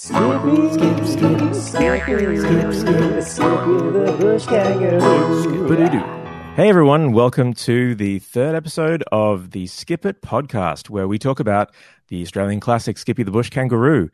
Skip, skip, Skippy, skip, skip, Skippy the bush kangaroo. Hey everyone, welcome to the third episode of the Skip It podcast, where we talk about the Australian classic Skippy the Bush Kangaroo.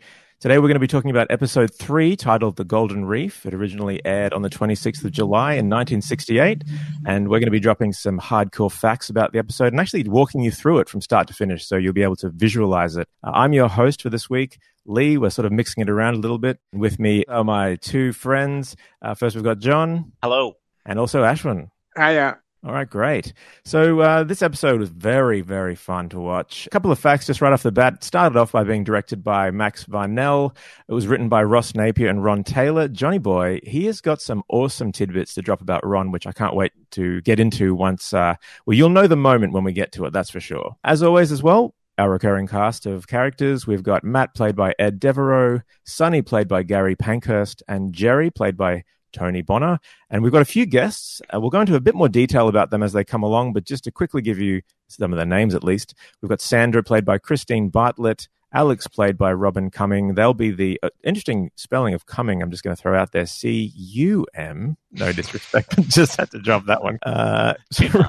Today we're going to be talking about episode three, titled The Golden Reef. It originally aired on the 26th of July in 1968, and we're going to be dropping some hardcore facts about the episode and actually walking you through it from start to finish, so you'll be able to visualize it. Uh, I'm your host for this week, Lee. We're sort of mixing it around a little bit. With me are my two friends. Uh, first, we've got John Hello. and also Ashwin. Hiya. All right, great. So uh, this episode was very, very fun to watch. A couple of facts just right off the bat. It started off by being directed by Max Varnell. It was written by Ross Napier and Ron Taylor. Johnny Boy, he has got some awesome tidbits to drop about Ron, which I can't wait to get into once. Uh, well, you'll know the moment when we get to it, that's for sure. As always, as well, our recurring cast of characters. We've got Matt, played by Ed Devereaux, Sonny, played by Garry Pankhurst, and Jerry, played by Tony Bonner. And we've got a few guests. Uh, we'll go into a bit more detail about them as they come along, but just to quickly give you some of their names at least, we've got Sandra, played by Christine Bartlett. Alex, played by Robin Cumming. They'll be the uh, interesting spelling of Cumming. I'm just going to throw out there C U M. No disrespect. just had to drop that one. Uh, so,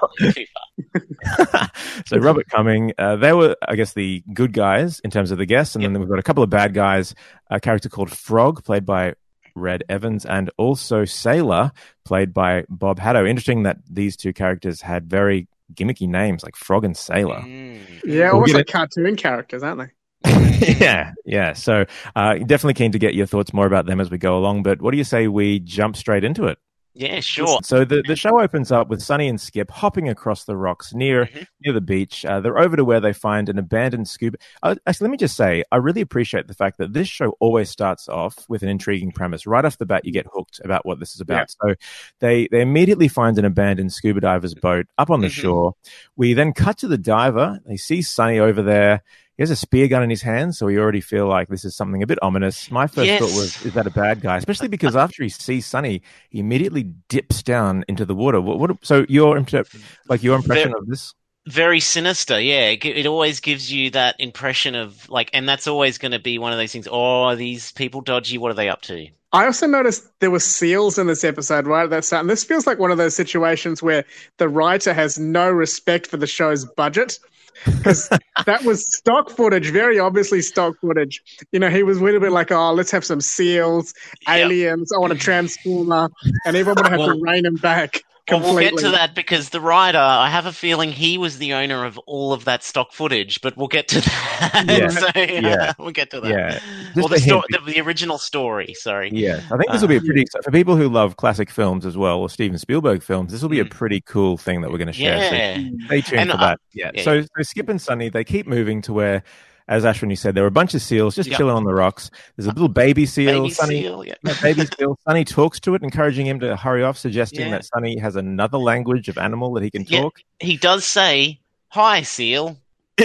so Robert Cumming, uh, they were, I guess, the good guys in terms of the guests, and then we've got a couple of bad guys. A character called Frog, played by Reg Evans, and also Sailor, played by Bob Haddo. Interesting that these two characters had very gimmicky names like Frog and Sailor. Mm. Yeah, We'll almost get like cartoon characters, aren't they? yeah, yeah. So uh, definitely keen to get your thoughts more about them as we go along. But what do you say we jump straight into it? Yeah, sure. So the, the show opens up with Sonny and Skip hopping across the rocks near Mhm. near the beach. Uh, they're over to where they find an abandoned scuba. Uh, actually, let me just say, I really appreciate the fact that this show always starts off with an intriguing premise. Right off the bat, you get hooked about what this is about. So they they immediately find an abandoned scuba diver's boat up on the Mhm. shore. We then cut to the diver. They see Sonny over there. He has a spear gun in his hand, so we already feel like this is something a bit ominous. My first Yes. thought was, is that a bad guy? Especially because after he sees Sonny, he immediately dips down into the water. What, what so your imp- like your impression of this? Very sinister. Yeah, it, it always gives you that impression of like, and that's always going to be one of those things. Oh, are these people dodgy? What are they up to? I also noticed there were seals in this episode right at that start. And this feels like one of those situations where the writer has no respect for the show's budget. Because that was stock footage, very obviously stock footage. You know, he was a little bit like, oh, let's have some seals, aliens, I want a transformer, and everyone would have Well- to rein him back completely. we'll get to that because the writer, I have a feeling he was the owner of all of that stock footage, but we'll get to that. Yeah. so, Yeah. we'll get to that. Yeah. Well, the, sto- the, the original story, sorry. Yeah, I think this will be a pretty for people who love classic films as well, or Steven Spielberg films. This will be a Mm. pretty cool thing that we're going to share. So Yeah. stay tuned And, for uh, that. Yeah. yeah. So, so Skip and Sonny, they keep moving to where, as Ashwin you said, there were a bunch of seals just Yep. chilling on the rocks. There's a little baby seal. Baby Sonny, seal, yeah. yeah, baby seal. Sonny talks to it, encouraging him to hurry off, suggesting Yeah. that Sonny has another language of animal that he can Yeah. talk. He does say, Hi, seal.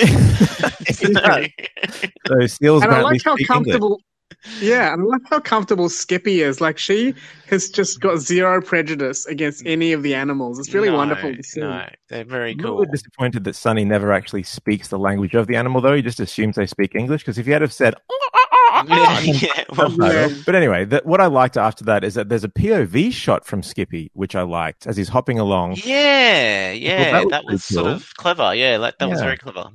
So seals and I apparently like how speak English. Comfortable. Yeah, and I love how comfortable Skippy is. Like she has just got zero prejudice against any of the animals. It's really No, wonderful to see. No, they're very cool. I'm a little disappointed that Sonny never actually speaks the language of the animal, though. He just assumes they speak English. Because if he had have said, yeah, yeah, well, subtitle. But anyway, that, what I liked after that is that there's a POV shot from Skippy, which I liked as he's hopping along. yeah, yeah, that was that was pretty sort of clever. Yeah, that, that was very clever.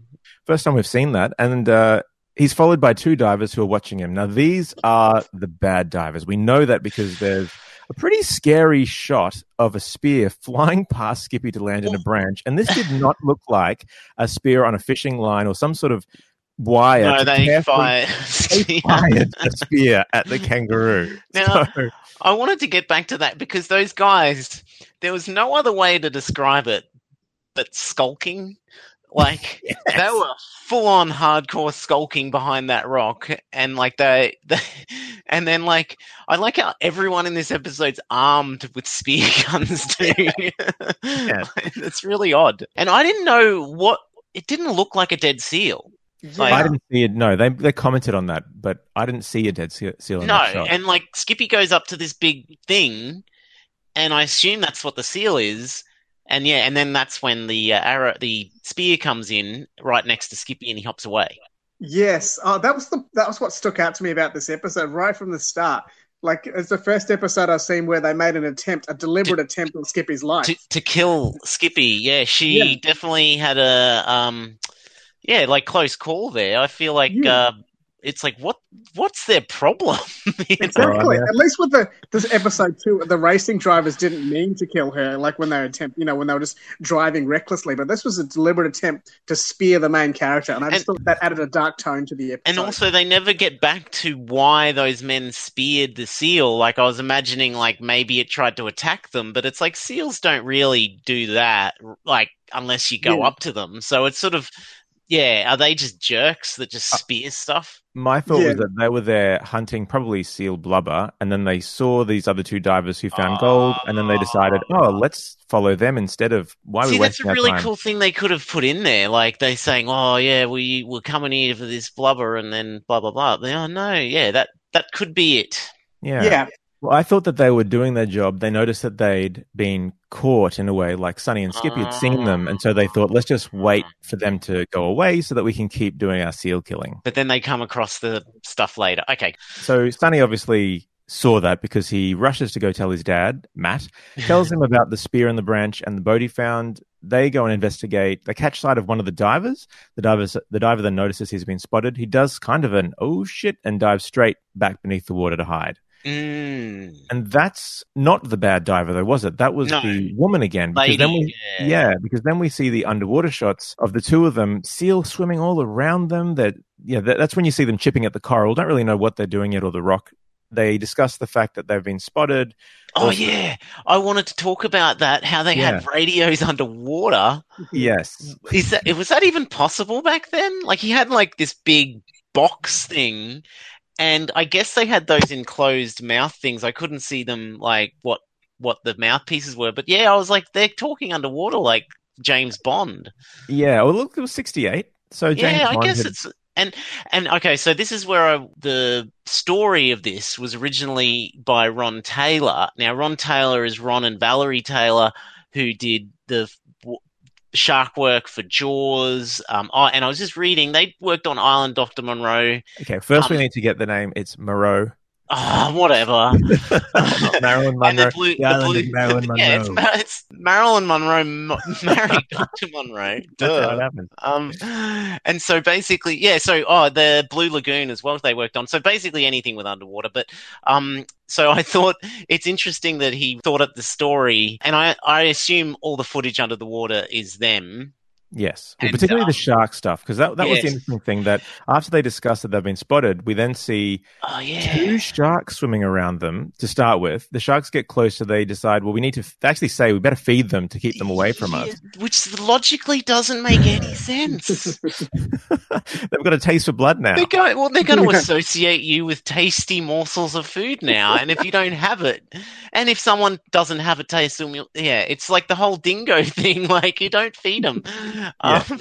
First time we've seen that. And uh, he's followed by two divers who are watching him. Now, these are the bad divers. We know that because there's a pretty scary shot of a spear flying past Skippy to land in a branch. And this did not look like a spear on a fishing line or some sort of wire. No, they fired. they fired a spear at the kangaroo. Now- So- I wanted to get back to that because those guys, there was no other way to describe it but skulking. Like they were full on hardcore skulking behind that rock, and like they, they, and then like I like how everyone in this episode's armed with spear guns too. it's really odd, and I didn't know what it didn't look like a dead seal. Like- I didn't see it. No, they they commented on that, but I didn't see a dead seal, seal in No, and like Skippy goes up to this big thing, and I assume that's what the seal is. And yeah, and then that's when the uh, arrow, the spear comes in right next to Skippy, and he hops away. Yes, oh, that was the that was what stuck out to me about this episode right from the start. Like it's the first episode I've seen where they made an attempt, a deliberate attempt on Skippy's life. to, to kill Skippy. Yeah, she Yeah. definitely had a um, yeah, like close call there. I feel like Yeah. uh, it's like what what's their problem? You know? Exactly. At least with the this episode two, the racing drivers didn't mean to kill her. Like when they attempt, you know, when they were just driving recklessly. But this was a deliberate attempt to spear the main character, and I just thought that added a dark tone to the episode. And also, they never get back to why those men speared the seal. Like, I was imagining, like, maybe it tried to attack them, but it's like seals don't really do that, like, unless you go Yeah. up to them. So it's sort of, yeah, are they just jerks that just uh, spear stuff? My thought Yeah. was that they were there hunting probably seal blubber, and then they saw these other two divers who found gold, and then they decided, ah. oh, let's follow them instead of why are we See, that's a really time? cool thing they could have put in there. Like, they saying, oh, yeah, we were coming here for this blubber, and then blah, blah, blah. They, oh, no, yeah, that, that could be it. Yeah. yeah, Well, I thought that they were doing their job. They noticed that they'd been caught in a way, like Sonny and Skippy had seen them, and so they thought, let's just wait ah. for them to go away so that we can keep doing our seal killing. But then they come across the stuff later. Okay. So Sonny obviously saw that because he rushes to go tell his dad, Matt, tells him about the spear and the branch and the boat he found. They go and investigate. They catch sight of one of the divers. The divers, the diver then notices he's been spotted. He does kind of an oh shit and dives straight back beneath the water to hide. Mm. And that's not the bad diver, though, was it? That was No. the woman again. Because Lady. then we, yeah. yeah, because then we see the underwater shots of the two of them, seal swimming all around them. That yeah, that, that's when you see them chipping at the coral. Don't really know what they're doing yet or the rock. They discuss the fact that they've been spotted. Oh Also- yeah, I wanted to talk about that. How they had radios underwater. Yes, Is that was that even possible back then? Like he had like this big box thing, and I guess they had those enclosed mouth things. I couldn't see them like what what the mouthpieces were, but yeah, I was like they're talking underwater like James Bond. yeah. Well, look, it was sixty-eight. So James yeah, I guess had- it's and and okay. So this is where I, the story of this was originally by Ron Taylor. Now Ron Taylor is Ron and Valerie Taylor, who did the shark work for Jaws. Um, oh, and I was just reading they worked on Island Doctor Monroe. okay. First, we um, need to get the name. It's Moreau, Oh, whatever. Marilyn And the Monroe. blue, The blue, Marilyn Monroe. yeah, it's, Ma- it's Marilyn Monroe mo- married Doctor Monroe. Duh. Um, and so basically, yeah. So, oh, the Blue Lagoon as well. They worked on. So basically, anything with underwater. But um, so I thought it's interesting that he thought up the story, and I I assume all the footage under the water is them. Yes, And, particularly uh, the shark stuff, because that, that was the interesting thing. That after they discuss that they've been spotted, we then see Oh yeah. two sharks swimming around them to start with. The sharks get closer. They decide, well, we need to f- actually say we better feed them to keep them away from us. Which logically doesn't make any sense. They've got a taste for blood now. They're going, well, they're going to associate you with tasty morsels of food now, and if you don't have it, and if someone doesn't have a taste yeah, it's like the whole dingo thing. Like you don't feed them. Um,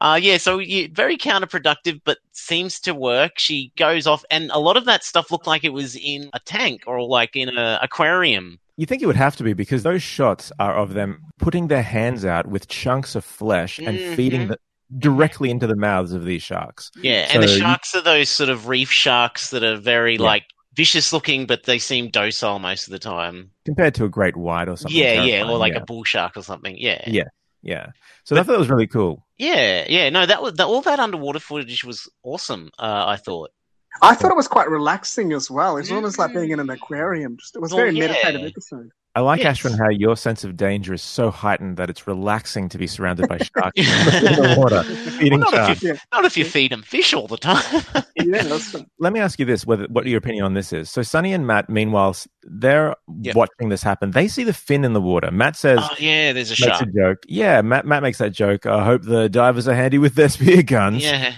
uh, yeah, so you, very counterproductive, but seems to work. She goes off, and a lot of that stuff looked like it was in a tank or like in an aquarium. You think it would have to be because those shots are of them putting their hands out with chunks of flesh and Mhm. feeding the, directly into the mouths of these sharks. Yeah, and the So you- sharks are those sort of reef sharks that are very Yeah. like vicious looking, but they seem docile most of the time. Compared to a great white or something. Yeah, yeah, or like yeah. a bull shark or something. Yeah, Yeah. Yeah. So I thought that was really cool. yeah, yeah. No, that was that, all that underwater footage was awesome. Uh, I thought. I thought it was quite relaxing as well. It's almost like being in an aquarium. Just, it was a Well, very yeah. meditative episode. I like Yes. Ashwin how your sense of danger is so heightened that it's relaxing to be surrounded by sharks in the water, feeding Well, not, sharks. if you, not if you feed them fish all the time. Yeah, Let me ask you this: whether what your opinion on this is? So Sonny and Matt, meanwhile, they're Yep. watching this happen. They see the fin in the water. Matt says, oh, yeah, there's a makes shark. a joke. Yeah, Matt, Matt makes that joke. I hope the divers are handy with their spear guns. Yeah,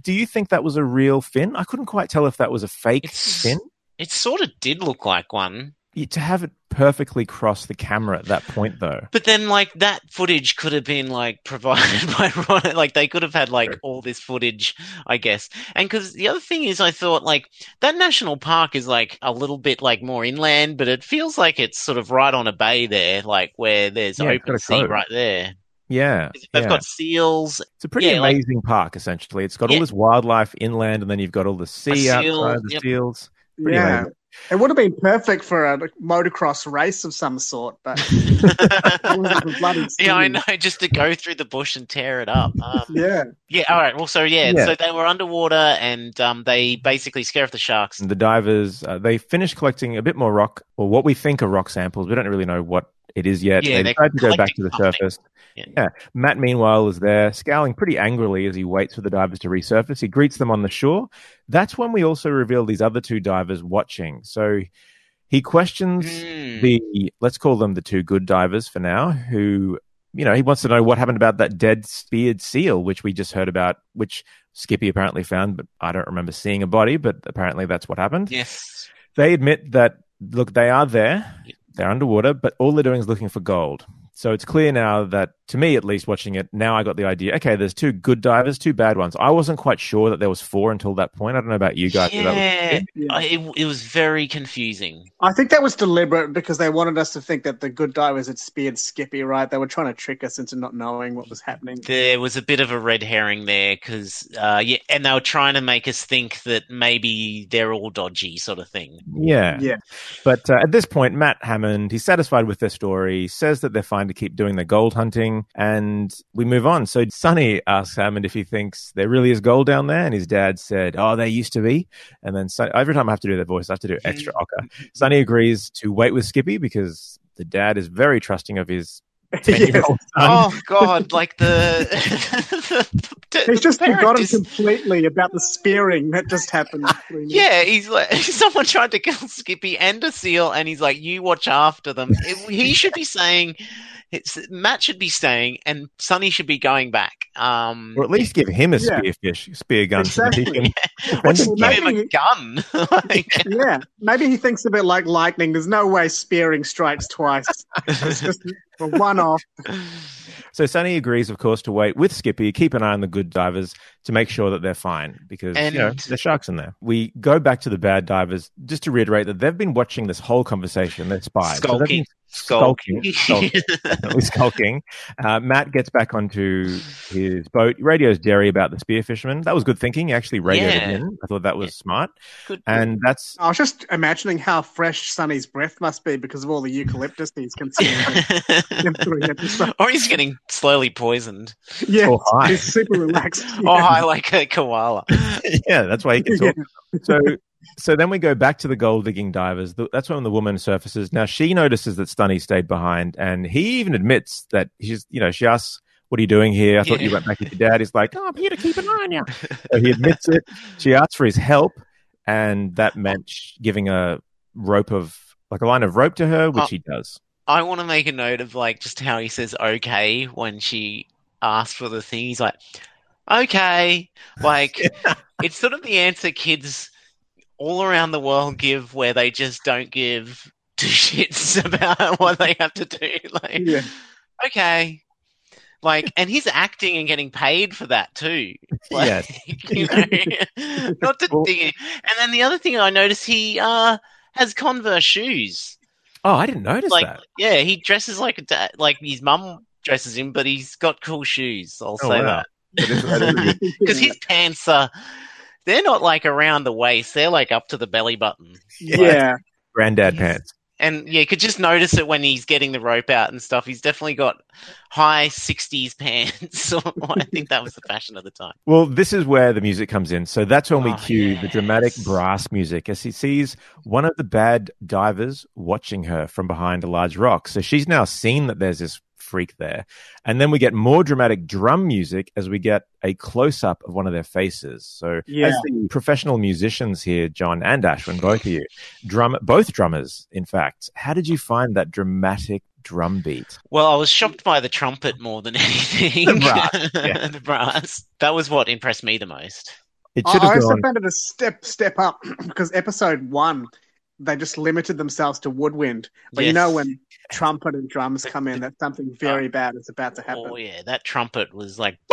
Do you think that was a real fin? I couldn't quite tell if that was a fake It's- fin. it sort of did look like one. Y- To have it perfectly cross the camera at that point, though. But then, like that footage could have been like provided by Ron. Like they could have had like all this footage, I guess. And because the other thing is, I thought like that national park is like a little bit like more inland, but it feels like it's sort of right on a bay there, like where there's Yeah, open sea cove. right there. Yeah, They've yeah. got seals. It's a pretty Yeah, like- amazing park, essentially. It's got all this wildlife inland, and then you've got all the sea seal, outside, the yep. seals. Pretty yeah. amazing. It would have been perfect for a motocross race of some sort, but it wasn't for bloody yeah, I know. Just to go through the bush and tear it up. Um, Yeah. yeah. All right. Well, so yeah, Yeah. so they were underwater and um, they basically scare off the sharks. And the divers, uh, they finished collecting a bit more rock, or what we think are rock samples. We don't really know what it is yet. Yeah, they tried to go back to the something. surface. Yeah. Yeah. Matt, meanwhile, is there, scowling pretty angrily as he waits for the divers to resurface. He greets them on the shore. That's when we also reveal these other two divers watching. So he questions Hmm. the, let's call them the two good divers for now, who, you know, he wants to know what happened about that dead speared seal, which we just heard about, which Skippy apparently found, but I don't remember seeing a body, but apparently that's what happened. Yes. They admit that, look, they are there. They're underwater, but all they're doing is looking for gold. So it's clear now that, to me at least, watching it, now I got the idea. Okay, there's two good divers, two bad ones. I wasn't quite sure that there was four until that point. I don't know about you guys. but that was- Yeah. Yeah. I- it, it was very confusing. I think that was deliberate because they wanted us to think that the good divers had speared Skippy, right? They were trying to trick us into not knowing what was happening. There was a bit of a red herring there because, uh, yeah, and they were trying to make us think that maybe they're all dodgy, sort of thing. yeah. Yeah. But uh, at this point, Matt Hammond, he's satisfied with their story, says that they're fine to keep doing the gold hunting, and we move on. So Sonny asks Hammond if he thinks there really is gold down there, and his dad said, "Oh, there used to be." And then Son- every time I have to do that voice, I have to do extra ocker. Sonny agrees to wait with Skippy because the dad is very trusting of his Yeah. Oh God! Like the, the He's just the forgotten is- completely about the spearing that just happened. Yeah, he's like someone tried to kill Skippy and a seal, and he's like, "You watch after them." It- he should be saying, it's, "Matt should be staying, and Sonny should be going back." Um, Or at least give him a Yeah. spearfish, spear gun, so he Exactly. can. or just Well, give him a maybe- gun. like, Yeah, maybe he thinks of it like lightning. There's no way spearing strikes twice. It's just a one off. So Sonny agrees, of course, to wait with Skippy, keep an eye on the good divers to make sure that they're fine because you know And- there's sharks in there. We go back to the bad divers just to reiterate that they've been watching this whole conversation. They're spies. So Skulking, Skulking. Skulking. skulking. Uh, Matt gets back onto his boat, radios Jerry about the spear fisherman. That was good thinking. He actually radioed Yeah. him in. I thought that was smart. Good. And that's I was just imagining how fresh Sonny's breath must be because of all the eucalyptus he's consuming. in three episodes. or he's getting slowly poisoned. yeah, oh, or high. he's super relaxed. Oh, or high like a koala. yeah, that's why he can Yeah. talk. So, so then we go back to the gold digging divers. The- That's when the woman surfaces. Now she notices that Stunny stayed behind, and he even admits that he's. you know, she asks, "What are you doing here? I thought you went back with your dad." He's like, "Oh, I'm here to keep an eye on you." So he admits it. She asks for his help, and that meant giving a rope of like a line of rope to her, which Oh. he does. I want to make a note of like just how he says okay when she asks for the thing. He's like, okay. Like, it's sort of the answer kids all around the world give where they just don't give two shits about what they have to do. Like, Yeah. okay. Like, and he's acting and getting paid for that too. Like, Yes. you know, not to Well-. And then the other thing I noticed, he uh, has Converse shoes Oh, I didn't notice like that. yeah, he dresses like a dad, like his mum dresses him, but he's got cool shoes. I'll Oh, say wow. that That is- that is a good- because his pants are they're not like around the waist; they're like up to the belly button. yeah. Granddad Yes. pants. And yeah, you could just notice it when he's getting the rope out and stuff. He's definitely got high '60s pants. I think that was the fashion of the time. Well, this is where the music comes in. So that's when we Oh, cue the dramatic brass music as he sees one of the bad divers watching her from behind a large rock. So she's now seen that there's this freak there. And then we get more dramatic drum music as we get a close up of one of their faces. So Yeah. as the professional musicians here, John and Ashwin, both of you, drum both drummers, in fact, how did you find that dramatic drum beat? Well, I was shocked by the trumpet more than anything. The brass, yeah. the brass. That was what impressed me the most. It I should I have also gone. found it a step step up because episode one they just limited themselves to woodwind. But you know when trumpet and drums come in, that something very bad is about to happen. Oh yeah, that trumpet was like.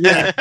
Yeah.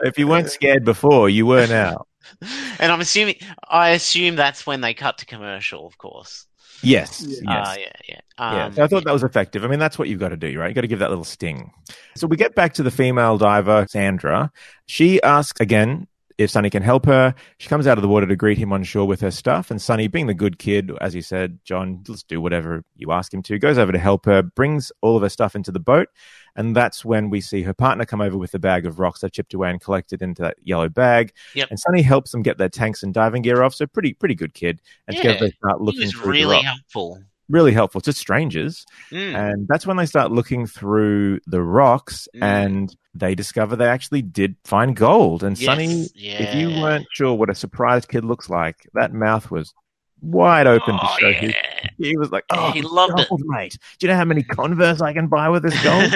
if you weren't scared before, you were now. and I'm assuming, I assume that's when they cut to commercial, of course. Yes, yes. Ah, yeah, yeah. Yeah, Um, so I thought that was effective. I mean, that's what you've got to do, right? You've got to give that little sting. So we get back to the female diver, Sandra. She asks again if Sonny can help her. She comes out of the water to greet him on shore with her stuff. And Sonny, being the good kid, as you said, John, let's do whatever you ask him to, goes over to help her, brings all of her stuff into the boat. And that's when we see her partner come over with the bag of rocks they've chipped away and collected into that yellow bag. Yep. And Sonny helps them get their tanks and diving gear off. So pretty, pretty good kid. And together they start he looking was through the really helpful. Really helpful to strangers. Mm. And that's when they start looking through the rocks Mm. and they discover they actually did find gold. And Yes, Sonny, if you weren't sure what a surprised kid looks like, that mouth was wide open to Oh, show yeah. his. He was like, "Oh, he loved it." mate. Do you know how many Converse I can buy with this gold?"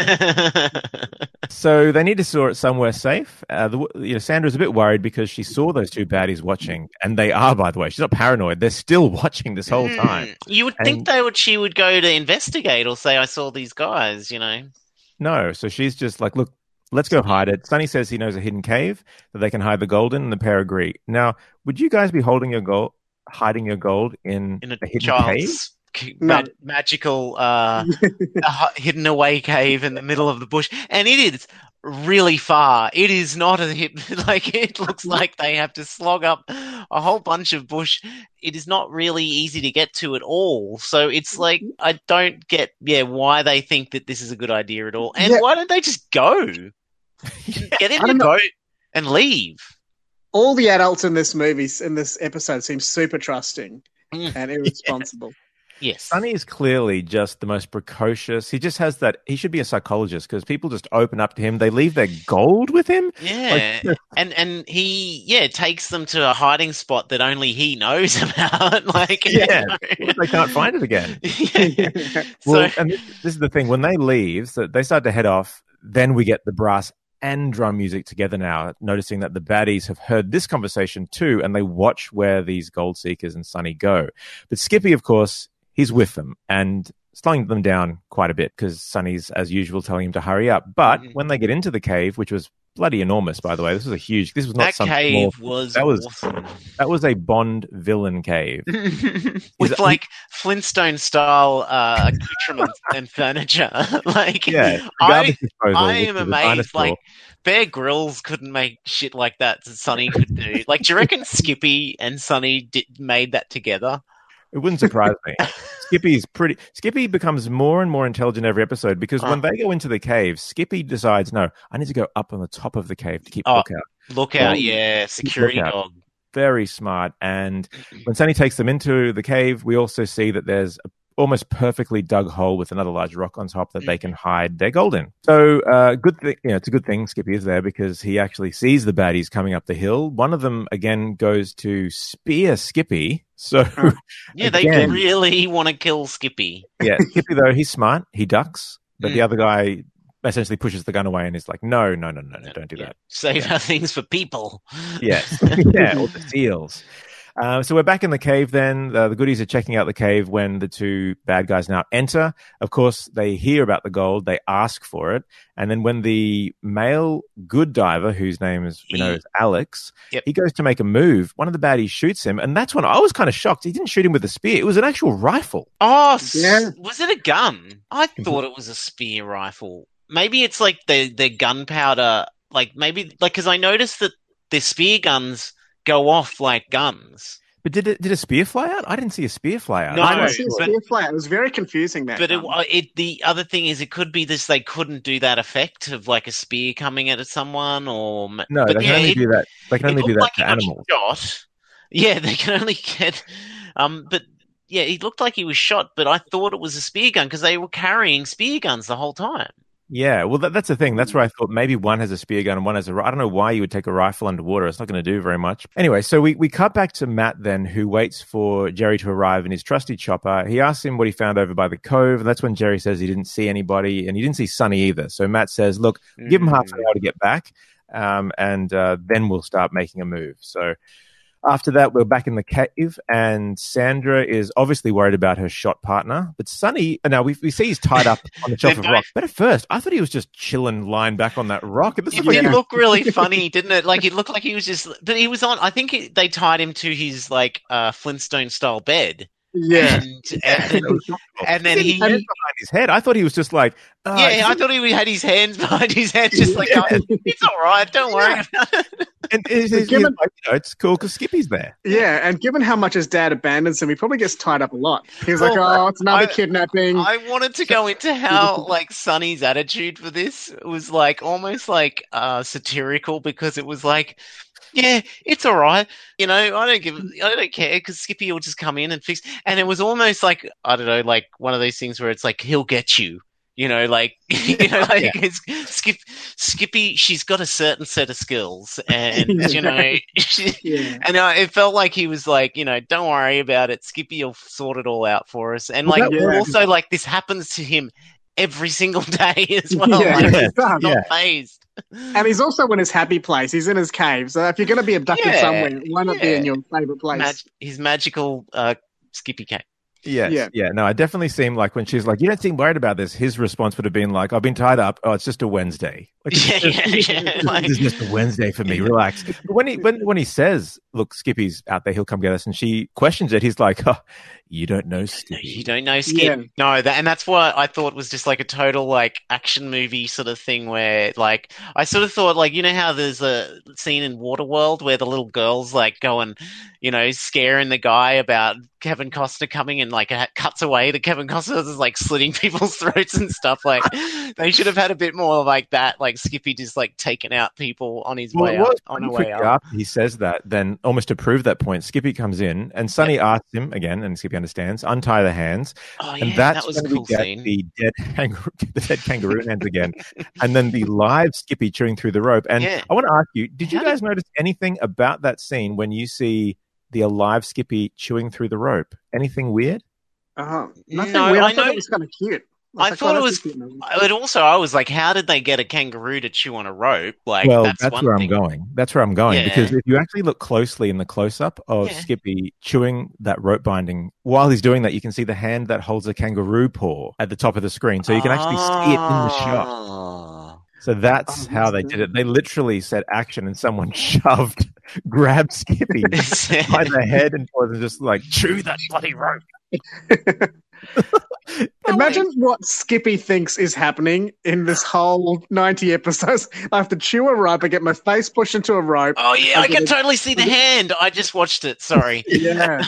so they need to store it somewhere safe. Uh, the, you know, Sandra's a bit worried because she saw those two baddies watching, and they are, by the way. She's not paranoid; they're still watching this whole time. Mm. You would And- think they would. She would go to investigate or say, "I saw these guys." You know. No, so she's just like, look, let's go hide it. Sonny says he knows a hidden cave that they can hide the gold in, and the pair agree. Now, would you guys be holding your gold, hiding your gold in, in a, a hidden cave? child's c- No. magical uh, hidden away cave in the middle of the bush, and it is really far. It is not a hit. Like it looks like they have to slog up a whole bunch of bush. It is not really easy to get to at all. So it's like I don't get yeah why they think that this is a good idea at all, and Yeah. why don't they just go get in the boat and leave? All the adults in this movie, in this episode, seem super trusting Mm. and irresponsible. Yes. Sonny is clearly just the most precocious. He just has that. He should be a psychologist because people just open up to him. They leave their gold with him. Yeah, and and he yeah takes them to a hiding spot that only he knows about. like Yeah. you know. they can't find it again. Yeah. Well, so and this, this is the thing. When they leave, so they start to head off. Then we get the brass and drum music together now, noticing that the baddies have heard this conversation too, and they watch where these gold seekers and Sonny go. But Skippy, of course, he's with them and slowing them down quite a bit because Sonny's, as usual, telling him to hurry up. But Mhm. when they get into the cave, which was bloody enormous, by the way, this was a huge. This was not that some cave small- was, that was- awesome. that was a Bond villain cave. with it- like Flintstone style uh, accoutrements and furniture. like Yeah, I, disposal, I am amazed. Like Bear Grylls couldn't make shit like that. that Sonny could do. Like, do you reckon Skippy and Sonny did, made that together? It wouldn't surprise me. Skippy's pretty. Skippy becomes more and more intelligent every episode because when Oh. they go into the cave, Skippy decides, no, I need to go up on the top of the cave to keep Oh. lookout. Look out, Oh, yeah, security lookout. dog. Very smart. And when Sonny takes them into the cave, we also see that there's a almost perfectly dug hole with another large rock on top that they can hide their gold in. So, uh, good thing, you know, it's a good thing Skippy is there because he actually sees the baddies coming up the hill. One of them again goes to spear Skippy. So, Yeah, they really want to kill Skippy. yeah, Skippy though he's smart. He ducks, but Mm. the other guy essentially pushes the gun away and is like, "No, no, no, no, no, don't do Yeah. that." Save our things for people. Yes, yeah, or the seals. Uh, so we're back in the cave. Then uh, the goodies are checking out the cave when the two bad guys now enter. Of course, they hear about the gold. They ask for it, and then when the male good diver, whose name is we know is Alex, Yep. he goes to make a move. One of the baddies shoots him, and that's when I was kind of shocked. He didn't shoot him with a spear; it was an actual rifle. Oh, s- Yeah. was it a gun? I thought it was a spear rifle. Maybe it's like the the gunpowder. Like maybe like because I noticed that the spear guns go off like guns. But did it, did a spear fly out? I didn't see a spear fly out. No, I didn't see a spear but- spear flat. It was very confusing. That, But it, it the other thing is it could be this they couldn't do that effect of like a spear coming at someone or no, but they yeah, can only it- do that. They can only do that like to he got animals. Shot. Yeah, they can only get. Um, but yeah, he looked like he was shot, but I thought it was a spear gun because they were carrying spear guns the whole time. Yeah, well, that, that's the thing. That's where I thought maybe one has a spear gun and one has a. I don't know why you would take a rifle underwater. It's not going to do very much. Anyway, so we, we cut back to Matt then, who waits for Jerry to arrive in his trusty chopper. He asks him what he found over by the cove, and that's when Jerry says he didn't see anybody and he didn't see Sonny either. So Matt says, "Look, give him half an hour to get back, um, and uh, then we'll start making a move." So after that, we're back in the cave, and Sandra is obviously worried about her shot partner. But Sonny, now we, we see he's tied up on the shelf of rock. But at first, I thought he was just chilling, lying back on that rock. It It like did he look really funny, didn't it? Like it looked like he was just, but he was on. I think it, they tied him to his like uh, Flintstone style bed. Yeah. and and, and then he. His hands behind his head. I thought he was just like, uh, Yeah, I thought he had his hands behind his head, just like, oh, it's all right, don't worry. about and he's, he's Given- like, you know, it's cool because Skippy's there. Yeah, and given how much his dad abandons him, he probably gets tied up a lot. He's like, Well, "Oh, it's another I- kidnapping." I wanted to go into how like Sonny's attitude for this was like almost like uh satirical because it was like, yeah, it's all right, you know, I don't give, I don't care because Skippy will just come in and fix, and it was almost like I don't know, like one of those things where it's like he'll get you. You know, like you know, like it's, Skip, Skippy. She's got a certain set of skills, and you know, she, yeah. and uh, it felt like he was like, you know, don't worry about it. Skippy will sort it all out for us. And like, Yeah. also, like, this happens to him every single day as well. Yeah, Like, does. not Yeah. phased. And he's also in his happy place. He's in his cave. So if you're going to be abducted Yeah, somewhere, why not be in your favorite place? Mag- his magical uh, Skippy cake. Yes. Yeah. Yeah. No, I definitely seem like when she's like, you don't seem worried about this, his response would have been like, I've been tied up. Oh, it's just a Wednesday. Like, Yeah, it's yeah, just- yeah, like- it's just a Wednesday for me. Relax. But when he when when he says, "Look, Skippy's out there. He'll come get us," and she questions it, he's like, oh, "You don't know Skippy. You Skippy." don't know Skip. Yeah. No, that, and that's what I thought was just like a total like action movie sort of thing where like I sort of thought like you know how there's a scene in Waterworld where the little girls like go and you know scaring the guy about Kevin Costner coming and like cuts away to Kevin Costner is like slitting people's throats and stuff like they should have had a bit more like that like Skippy just like taking out people on his Well, way up on the way up. he says that, then almost to prove that point, Skippy comes in and Sonny asks him again, and Skippy understands, untie the hands. Oh and that's that was a when cool we get scene. the dead kangaroo, the dead kangaroo hands again, and then the live Skippy chewing through the rope. And Yeah. I want to ask you: Did you How did- guys notice anything about that scene when you see the alive Skippy chewing through the rope? Anything weird? Uh-huh. Nothing No, weird. I, I thought know- it was kind of cute. I was thought oh, it was- a. But also, I was like, how did they get a kangaroo to chew on a rope? Like, well, that's, that's, one where thing. I'm going. That's where I'm going Yeah. because if you actually look closely in the close-up of Yeah. Skippy chewing that rope binding, while he's doing that, you can see the hand that holds a kangaroo paw at the top of the screen, so you can actually see it in the shot. Ah. So that's Oh, how they did it. They literally said action, and someone shoved, grabbed Skippy by the head and was just like chew that bloody rope. Imagine what Skippy thinks is happening in this whole 90 episodes. I have to chew a rope, I get my face pushed into a rope. Oh yeah, I Okay, can the- totally see the hand. I just watched it. Sorry. Yeah.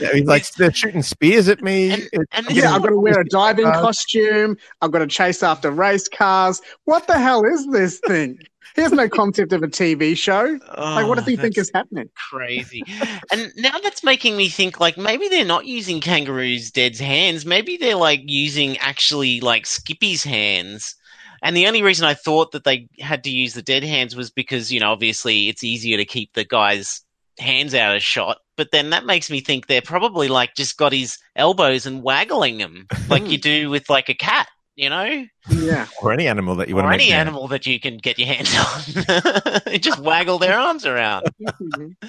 Yeah, he's like they're shooting spears at me. And- and I'm this Yeah, getting- I've got to wear a diving Uh, costume. I've got to chase after race cars. What the hell is this thing? He has no concept of a TV show. Like, what does oh, he Oh, think is happening? crazy? and now that's making me think like maybe they're not using kangaroos' dead's hands. Maybe they're like using actually like Skippy's hands. And the only reason I thought that they had to use the dead hands was because you know obviously it's easier to keep the guy's hands out of shot. But then that makes me think they're probably like just got his elbows and waggling them like you do with like a cat. You know, Yeah. or any animal that you want or to make any mad. animal that you can get your hands on. just waggle their arms around.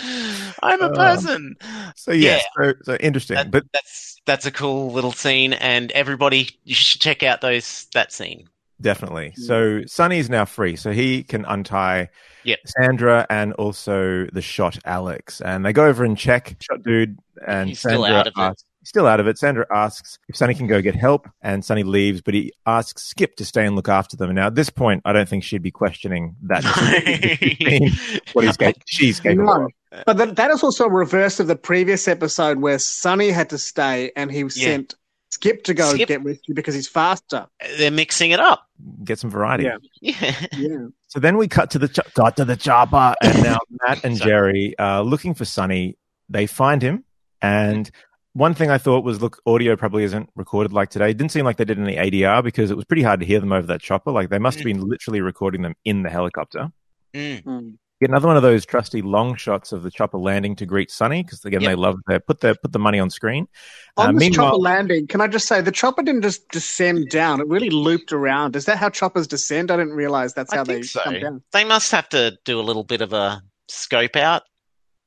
I'm a Uh, person. So yes, so, so interesting. That- but that's that's a cool little scene, and everybody you should check out those that scene. Definitely. So Sonny is now free, so he can untie Yep. Sandra and also the shot Alex, and they go over and check shot dude, and He's still Sandra out of it. asks, he's still out of it. Sandra asks if Sonny can go get help, and Sonny leaves, but he asks Skip to stay and look after them. And now at this point, I don't think she'd be questioning that. what he's ca- she's capable No. of. But that, that is also a reverse of the previous episode where Sonny had to stay and he Yeah. sent Skip to go Skip- get rescue because he's faster. They're mixing it up. Get some variety. Yeah. Yeah. Yeah. So then we cut to the ch- cut to the chopper, and now Matt and Jerry are looking for Sonny. They find him, and one thing I thought was, look, audio probably isn't recorded like today. It didn't seem like they did any ADR because it was pretty hard to hear them over that chopper. Like they must have been literally recording them in the helicopter. Mm. Mm. Get another one of those trusty long shots of the chopper landing to greet Sonny because again Yep. they love to put the put the money on screen. On Uh, this chopper landing, can I just say the chopper didn't just descend down; it really looped around. Is that how choppers descend? I didn't realize that's how think they so. come down. They must have to do a little bit of a scope out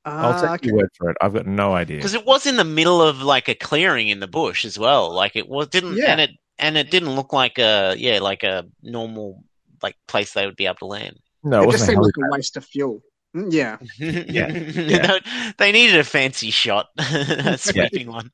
I'll Ah, take okay. your word for it. I've got no idea. because it was in the middle of like a clearing in the bush as well. Like it was didn't Yeah. and it and it didn't look like a yeah like a normal like place they would be able to land. No, it, it just wasn't seemed like a waste of fuel. Mm, Yeah. They- they needed a fancy shot, a sweeping one.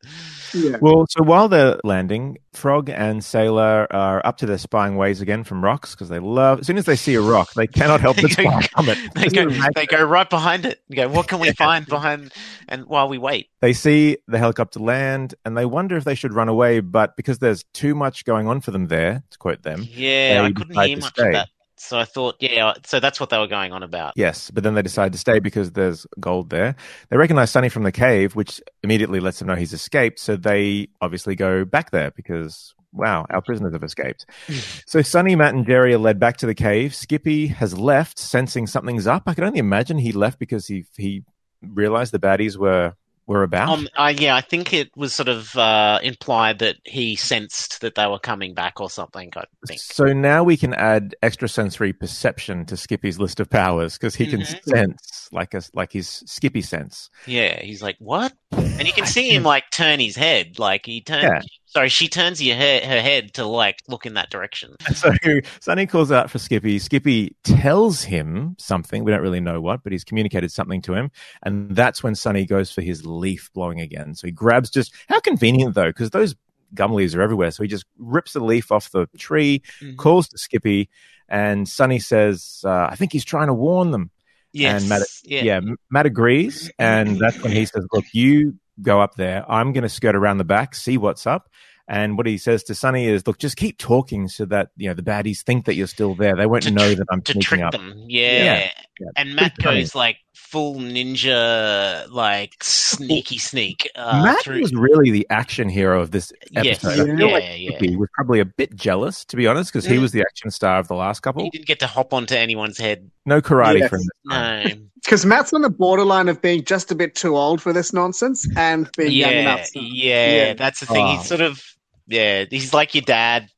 Yeah. Well, so while they're landing, Frog and Sailor are up to their spying ways again from rocks because they love. As soon as they see a rock, they cannot help but They go- spy from it. They go, they go right behind it. and go, what can we find behind? And while we wait, They see the helicopter land and they wonder if they should run away, but because there's too much going on for them there, to quote them, yeah, I couldn't hear much stay. of that. So I thought, yeah, so that's what they were going on about. yes, but then they decide to stay because there's gold there. They recognize Sonny from the cave, which immediately lets them know he's escaped. So they obviously go back there because, wow, our prisoners have escaped. so Sonny, Matt, and Jerry are led back to the cave. Skippy has left, sensing something's up. I can only imagine he left because he he realized the baddies were were about. Um, uh, yeah, I think it was sort of uh, implied that he sensed that they were coming back or something. I think. So now we can add extrasensory perception to Skippy's list of powers because he can Mhm. sense like a like his Skippy sense. Yeah, he's like, "What?" And you can see him like turn his head, like he turns. Yeah. Sorry, she turns your he- her head to like look in that direction. So Sonny calls out for Skippy. Skippy tells him something. We don't really know what, but he's communicated something to him, and that's when Sonny goes for his leaf blowing again. So he grabs just how convenient though, because those gum leaves are everywhere. So he just rips the leaf off the tree, Mhm. calls to Skippy, and Sonny says, uh, "I think he's trying to warn them." Yes, And Matt, yeah. yeah, Matt agrees, and that's when he says, "Look, you go up there. I'm going to skirt around the back, see what's up." And what he says to Sonny is, "Look, just keep talking so that you know the baddies think that you're still there. They won't To know tr- that I'm to sneaking trick up." them. Yeah. Yeah, yeah. And Matt goes like full ninja, like sneaky sneak. Uh, Matt through... was really the action hero of this episode. I feel yeah, like yeah. Skippy was probably a bit jealous, to be honest, because he Mm. was the action star of the last couple. He didn't get to hop onto anyone's head. No karate Yes. from this. No. Because Matt's on the borderline of being just a bit too old for this nonsense and being young yeah, enough. yeah, Yeah. that's the thing. Oh. He's sort of, yeah, he's like your dad,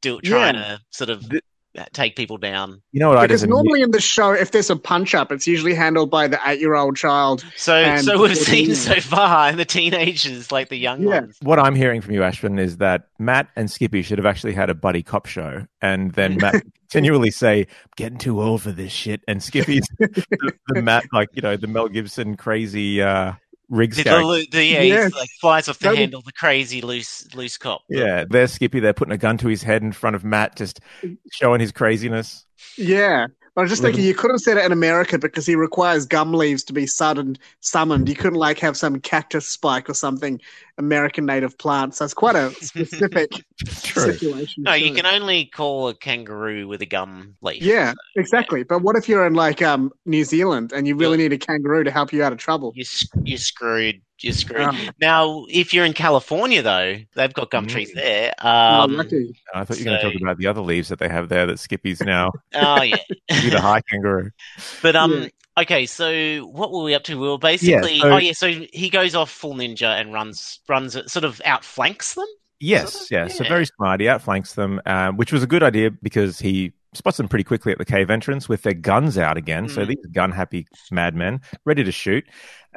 do, trying to sort of Th- take people down. You know what I Because did? normally in the show, if there's a punch up, it's usually handled by the eight year old child. So, so we've seen so far, and the teenagers, like the young Yeah. ones. what I'm hearing from you, Ashwin, is that Matt and Skippy should have actually had a buddy cop show, and then Matt continually say, "Getting too old for this shit," and Skippy's the, the Matt, like you know, the Mel Gibson crazy uh, Riggs The, the, the- yeah, Yes. he's like flies off the Totally. handle, the crazy loose loose cop. Yeah, there's Skippy. They're putting a gun to his head in front of Matt, just showing his craziness. Yeah. But I was just thinking mm-hmm. you could have said it in America because he requires gum leaves to be sudden summoned. You couldn't like have some cactus spike or something American native plants. That's quite a specific situation. No, you can only call a kangaroo with a gum leaf. Yeah, exactly. But what if you're in like um New Zealand and you really need a kangaroo to help you out of trouble? You're, you're screwed. You're screwed. Um, Now, if you're in California, though, they've got gum Mm. trees there. oh, Um, lucky. I thought you were going to talk about the other leaves that they have there that Skippy's now. oh, yeah. Be the high kangaroo. But um, Yeah. Okay. So what were we up to? We were basically. so- oh yeah. So he goes off full ninja and runs, runs, sort of outflanks them. Yes, Sort of, yeah. So very smart. He outflanks them, um, which was a good idea because he spots them pretty quickly at the cave entrance with their guns out again. So Mm. these gun happy madmen ready to shoot.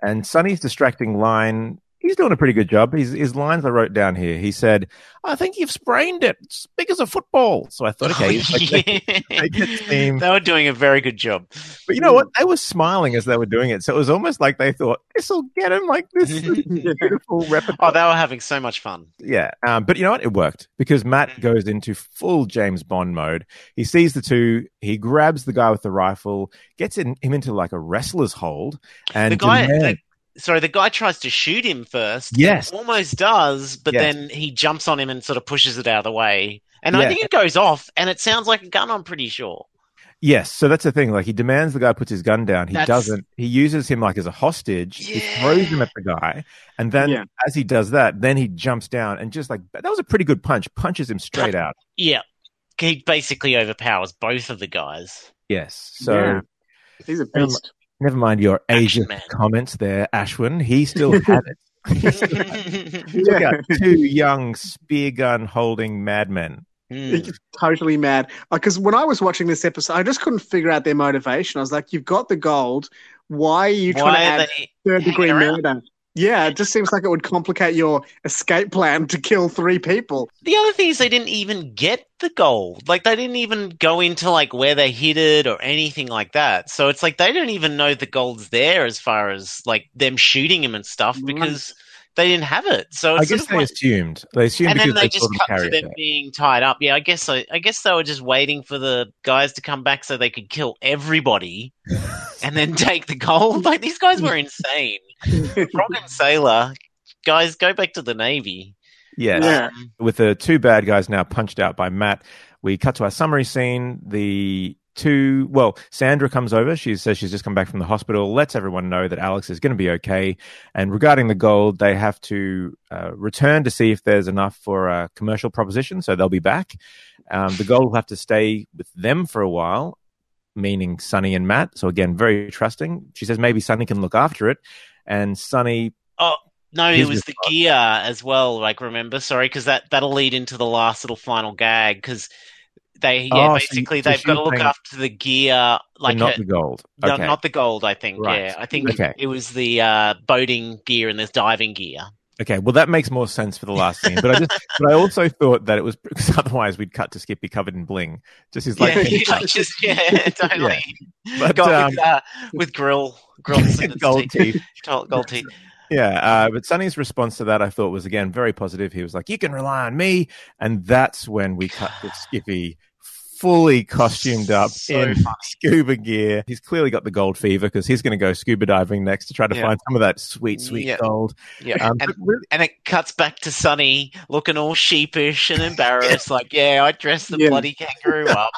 And Sonny's distracting line. He's doing a pretty good job. His, his lines I wrote down here. He said, "I think you've sprained it. It's big as a football." So I thought, okay, they- Yeah. they. They were doing a very good job. But you know what? They were smiling as they were doing it. So it was almost like they thought, this will get him like this beautiful repertoire. Oh, they were having so much fun. Yeah. Um, but you know what? It worked because Matt goes into full James Bond mode. He sees the two, he grabs the guy with the rifle, gets in, him into like a wrestler's hold. And the guy, demands- the, sorry, the guy tries to shoot him first. Yes. almost does, but Yes. then he jumps on him and sort of pushes it out of the way. And Yeah. I think it goes off, and it sounds like a gun. I'm pretty sure. yes. So that's the thing. Like he demands the guy puts his gun down. He That's- doesn't. He uses him like as a hostage. He throws him at the guy. And then Yeah. as he does that, then he jumps down and just like, that was a pretty good punch, punches him straight out. Yeah, he basically overpowers both of the guys. Yes. So. Yeah. He's a beast. Never mind your Asian Asia comments there, Ashwin. He still had it. He took Yeah. out two young spear gun holding madmen. Hmm. He's totally mad. Because when I was watching this episode, I just couldn't figure out their motivation. I was like, "You've got the gold. Why are you trying Why to are add they? third degree murder Yeah, it just seems like it would complicate your escape plan to kill three people. The other thing is they didn't even get the gold. Like they didn't even go into like where they hid it or anything like that. So it's like they don't even know the gold's there as far as like them shooting him and stuff because they didn't have it. So I it's guess they like, assumed. They assumed and then they they just cut to carry it them there. being tied up. Yeah, I guess so. I guess they were just waiting for the guys to come back so they could kill everybody and then take the gold. Like these guys were insane. Frog and Sailor, guys, go back to the Navy. Yes. Yeah. Um, with the two bad guys now punched out by Matt, we cut to our summary scene. The two, well, Sandra comes over. She says she's just come back from the hospital, lets everyone know that Alex is going to be okay. And regarding the gold, they have to uh, return to see if there's enough for a commercial proposition. So they'll be back. Um, the gold will have to stay with them for a while, meaning Sonny and Matt. So again, very trusting. She says maybe Sonny can look after it. And Sonny oh no, it was the gear as well. Like, remember? Sorry, because that that'll lead into the last little final gag because they yeah Oh, so you- basically so they've got to look after the gear like not her- the gold. no, Okay. not the gold. I think Right. yeah, I think Okay. it was the uh, boating gear and the diving gear. Okay, well that makes more sense for the last scene, but I just, but I also thought that it was because otherwise we'd cut to Skippy covered in bling, just his like, yeah, like just yeah, totally. But, Got um, with, uh, with grill grills and gold teeth. gold, gold teeth. Yeah, uh, but Sonny's response to that I thought was again very positive. He was like, "You can rely on me," and that's when we cut to Skippy fully costumed up So in funny. scuba gear. He's clearly got the gold fever because he's going to go scuba diving next to try to Yeah. find some of that sweet, sweet Yeah. gold. Yeah, Um, and really- and it cuts back to Sonny looking all sheepish and embarrassed, like, "Yeah, I dressed the Yeah. bloody kangaroo up.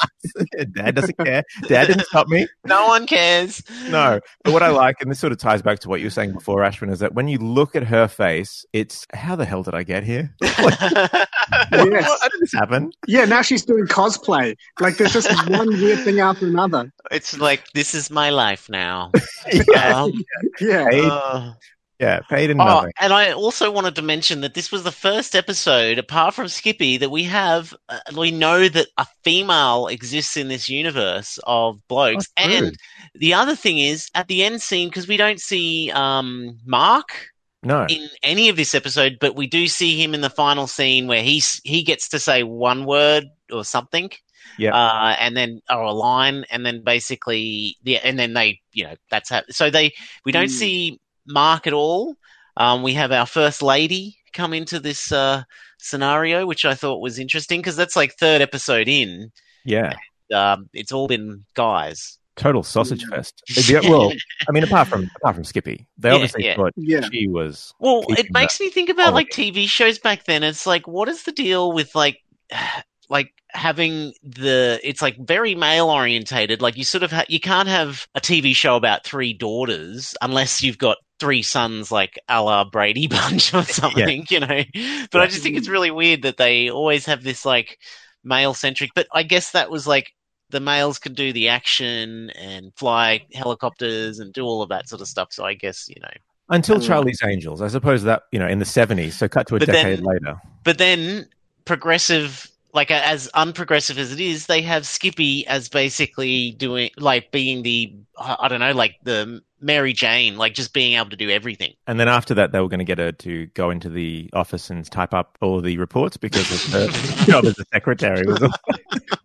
Dad doesn't care. Dad didn't stop me. No one cares." No, but what I like, and this sort of ties back to what you were saying before, Ashwin, is that when you look at her face, it's how the hell did I get here? Like, what- Yes. what- how did this happen? Yeah, now she's doing cosplay. Like there's just one weird thing after another. it's like this is my life now. yeah, Um, Yeah. paid, uh, yeah, paid in Oh, and I also wanted to mention that this was the first episode, apart from Skippy, that we have. Uh, we know that a female exists in this universe of blokes. Oh, true. and the other thing is, at the end scene, because we don't see um, Mark No, in any of this episode, but we do see him in the final scene where he's he gets to say one word or something. Yeah. Uh, and then or a line, and then basically, yeah, and then they, you know, that's how. So they, we don't Mm. see Mark at all. Um, we have our first lady come into this uh, scenario, which I thought was interesting because that's like third episode in. yeah, Um, it's all been guys. Total sausage Mm. fest. Yeah, well, I mean, apart from apart from Skippy, they Yeah, obviously yeah. thought Yeah. she was. Well, it makes me think about like. TV shows back then. It's like, what is the deal with like, like having the? It's like very male orientated. Like you sort of ha- you can't have a TV show about three daughters unless you've got three sons, like a la Brady Bunch or something, you know. But I just think it's really weird that they always have this like male centric. But I guess that was like. The males can do the action and fly helicopters and do all of that sort of stuff. So I guess you know Until Mm. Charlie's Angels, I suppose that you know in the seventies. So cut to a But decade then- later. But then progressive, like as unprogressive as it is, they have Skippy as basically doing like being the I don't know, like the Mary Jane, like just being able to do everything. And then after that, they were going to get her to go into the office and type up all of the reports because of her job as a secretary. Was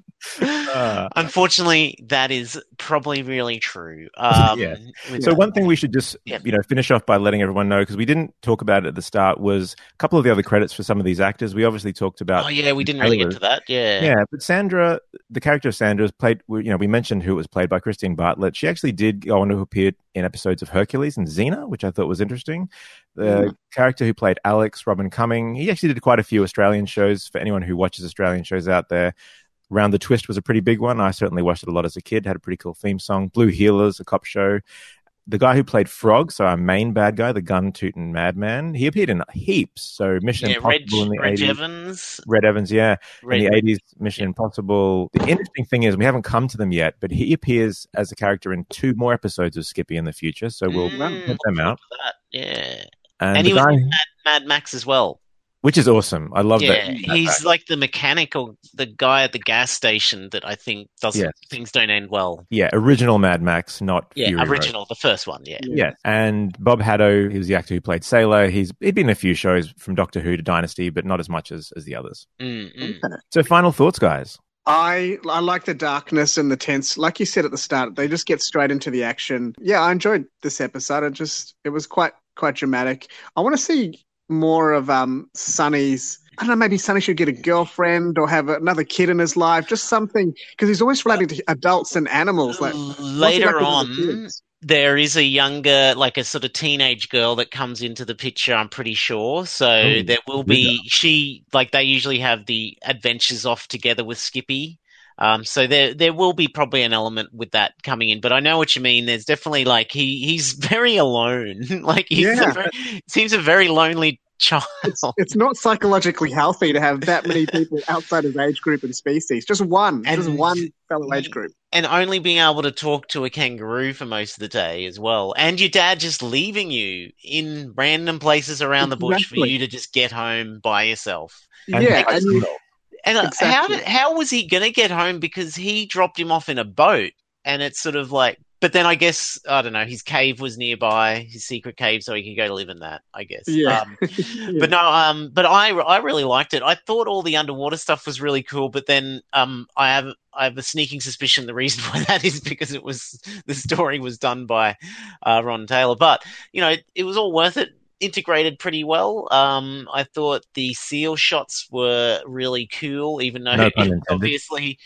Uh, Unfortunately, that is probably really true. Um, Yeah. so one thing we should just Yeah. you know finish off by letting everyone know because we didn't talk about it at the start was a couple of the other credits for some of these actors. We obviously talked about oh yeah, we didn't really get to that. Yeah, Yeah, but Sandra, the character of Sandra is played. You know, we mentioned who it was played by Christine Bartlett. She actually did go on to appear in episodes of Hercules and Xena, which I thought was interesting. The Mm. character who played Alex, Robin Cumming, he actually did quite a few Australian shows. For anyone who watches Australian shows out there, Round the Twist was a pretty big one. I certainly watched it a lot as a kid. Had a pretty cool theme song. Blue Heelers, a cop show. The guy who played Frog, so our main bad guy, the gun tooting madman, he appeared in heaps. So Mission yeah. Reg, Impossible in the Reg 80s. Evans, Reg Evans, yeah Reg, in the 80s Mission Impossible. The interesting thing is we haven't come to them yet, but he appears as a character in two more episodes of Skippy in the future, so we'll Mm, check them out. Yeah, And, and he was guy, in Mad, Mad Max as well. Which is awesome. I love yeah, that. he's like the mechanical, the guy at the gas station that I think does Yes. things don't end well. Yeah, original Mad Max, not Yeah, Fury Road. original, the first one. Yeah. Yeah, and Bob Haddo, he was the actor who played Sailor. He's he'd been in a few shows from Doctor Who to Dynasty, but not as much as, as the others. Mm, mm. So, final thoughts, guys. I I like the darkness and the tense. Like you said at the start, they just get straight into the action. Yeah, I enjoyed this episode. It just it was quite quite dramatic. I want to see more of um Sonny's. I don't know. Maybe Sonny should get a girlfriend or have another kid in his life. Just something because he's always relating to adults and animals. Like Later like with the on, there is a younger, like a sort of teenage girl that comes into the picture. I'm pretty sure. So Oh, there will be she like they usually have the adventures off together with Skippy. Um, so there there will be probably an element with that coming in. But I know what you mean. There's definitely like he he's very alone. like he Yeah. seems a very lonely child. It's not psychologically healthy to have that many people outside his age group and species. Just one, just one fellow age group. and only being able to talk to a kangaroo for most of the day as well. And your dad just leaving you in random places around the bush for you to just get home by yourself. And yeah, and you, Mill. And uh, how did, how was he going to get home? Because he dropped him off in a boat, and it's sort of like. But then I guess I don't know. His cave was nearby, his secret cave, so he could go live in that. I guess. Yeah. Um, but no, um, but I I really liked it. I thought all the underwater stuff was really cool, but then um, I have I have a sneaking suspicion the reason why that is because it was the story was done by uh, Ron Taylor. But you know, it, it was all worth it. Integrated pretty well. Um, I thought the seal shots were really cool, even though No pun it's intended. obviously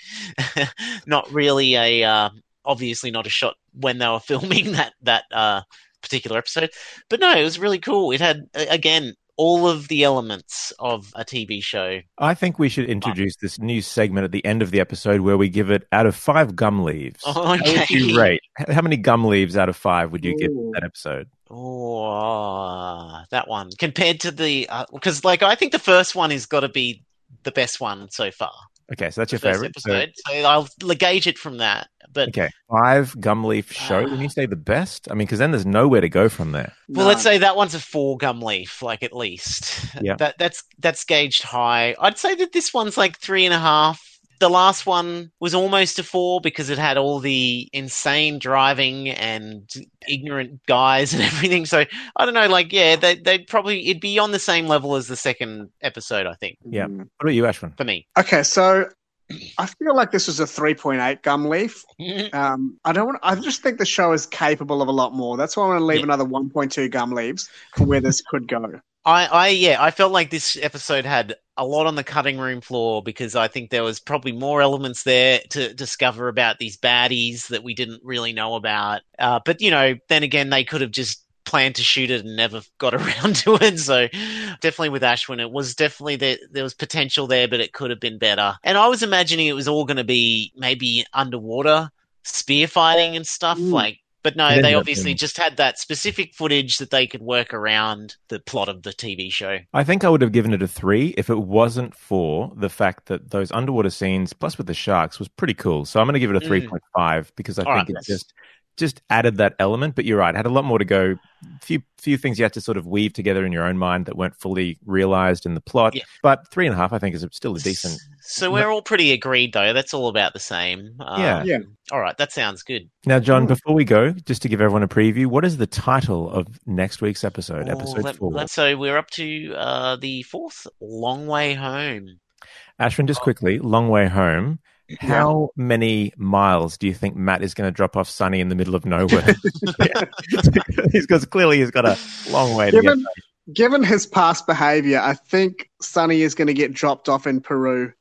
not really a uh, obviously not a shot when they were filming that that uh, particular episode. But no, it was really cool. It had again all of the elements of a TV show. I think we should introduce this new segment at the end of the episode where we give it out of five gum leaves. Oh, How would okay. you rate? How many gum leaves out of five would you give that episode? Oh, that one compared to the uh, because like I think the first one has got to be the best one so far. Okay, so that's your favorite. So, episode. So, I'll gauge it from that. But okay, five gum leaf show. When you ah. say the best, I mean, because then there's nowhere to go from there. Well, No. let's say that one's a four gum leaf, like at least. Yeah. That that's that's gauged high. I'd say that this one's like three and a half. The last one was almost a four because it had all the insane driving and ignorant guys and everything. So I don't know, like yeah, they they'd probably it'd be on the same level as the second episode, I think, Yeah. Mm. What about you, Ashwin? for me. Okay, so I feel like this was a 3.8 gum leaf. Um, I don't want. I just think the show is capable of a lot more. That's why I want to leave Yeah. another 1.2 gum leaves for where this could go. I, I yeah, I felt like this episode had a lot on the cutting room floor because I think there was probably more elements there to discover about these baddies that we didn't really know about. Uh, but you know, then again, they could have just planned to shoot it and never got around to it. So definitely with Ashwin, it was definitely there. There was potential there, but it could have been better. And I was imagining it was all going to be maybe underwater spear fighting and stuff Mm. like. But no, they obviously just had that specific footage that they could work around the plot of the TV show. I think I would have given it a three if it wasn't for the fact that those underwater scenes, plus with the sharks, was pretty cool. So I'm going to give it a Mm. three point five because I All think right. it just just added that element. But you're right, had a lot more to go. Few few things you had to sort of weave together in your own mind that weren't fully realized in the plot. Yeah. But three and a half, I think, is still a decent. So we're all pretty agreed, though. That's all about the same. Um, Yeah. Yeah. All right, that sounds good. Now, John, before we go, just to give everyone a preview, what is the title of next week's episode? Oh, episode let- four. let- so we're up to uh, the fourth long way home. Ashwin, just quickly, long way home. How many miles do you think Matt is going to drop off Sonny in the middle of nowhere? Because clearly he's got a long way to get. Given, given his past behavior, I think Sonny is going to get dropped off in Peru.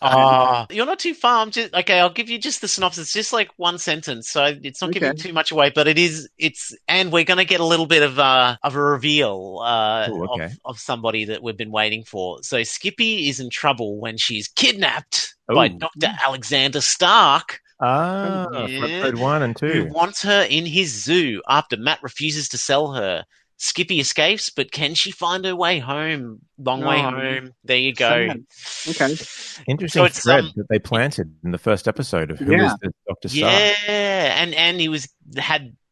Ah, you're not too far. I'm just okay. I'll give you just the synopsis, just like one sentence, so it's not giving Okay. too much away. But it is, it's, and we're going to get a little bit of uh, of a reveal uh, Ooh, okay. of, of somebody that we've been waiting for. So Skippy is in trouble when she's kidnapped by Doctor Alexander Stark. Ah, from Yeah. episode one and two. who two. wants her in his zoo after Matt refuses to sell her. Skippy escapes, but can she find her way home? Long way Oh, home. There you go. sad. Okay. Interesting So it's, thread um, that they planted in the first episode of Who is Yeah. the Doctor Stark. Yeah, and and he was had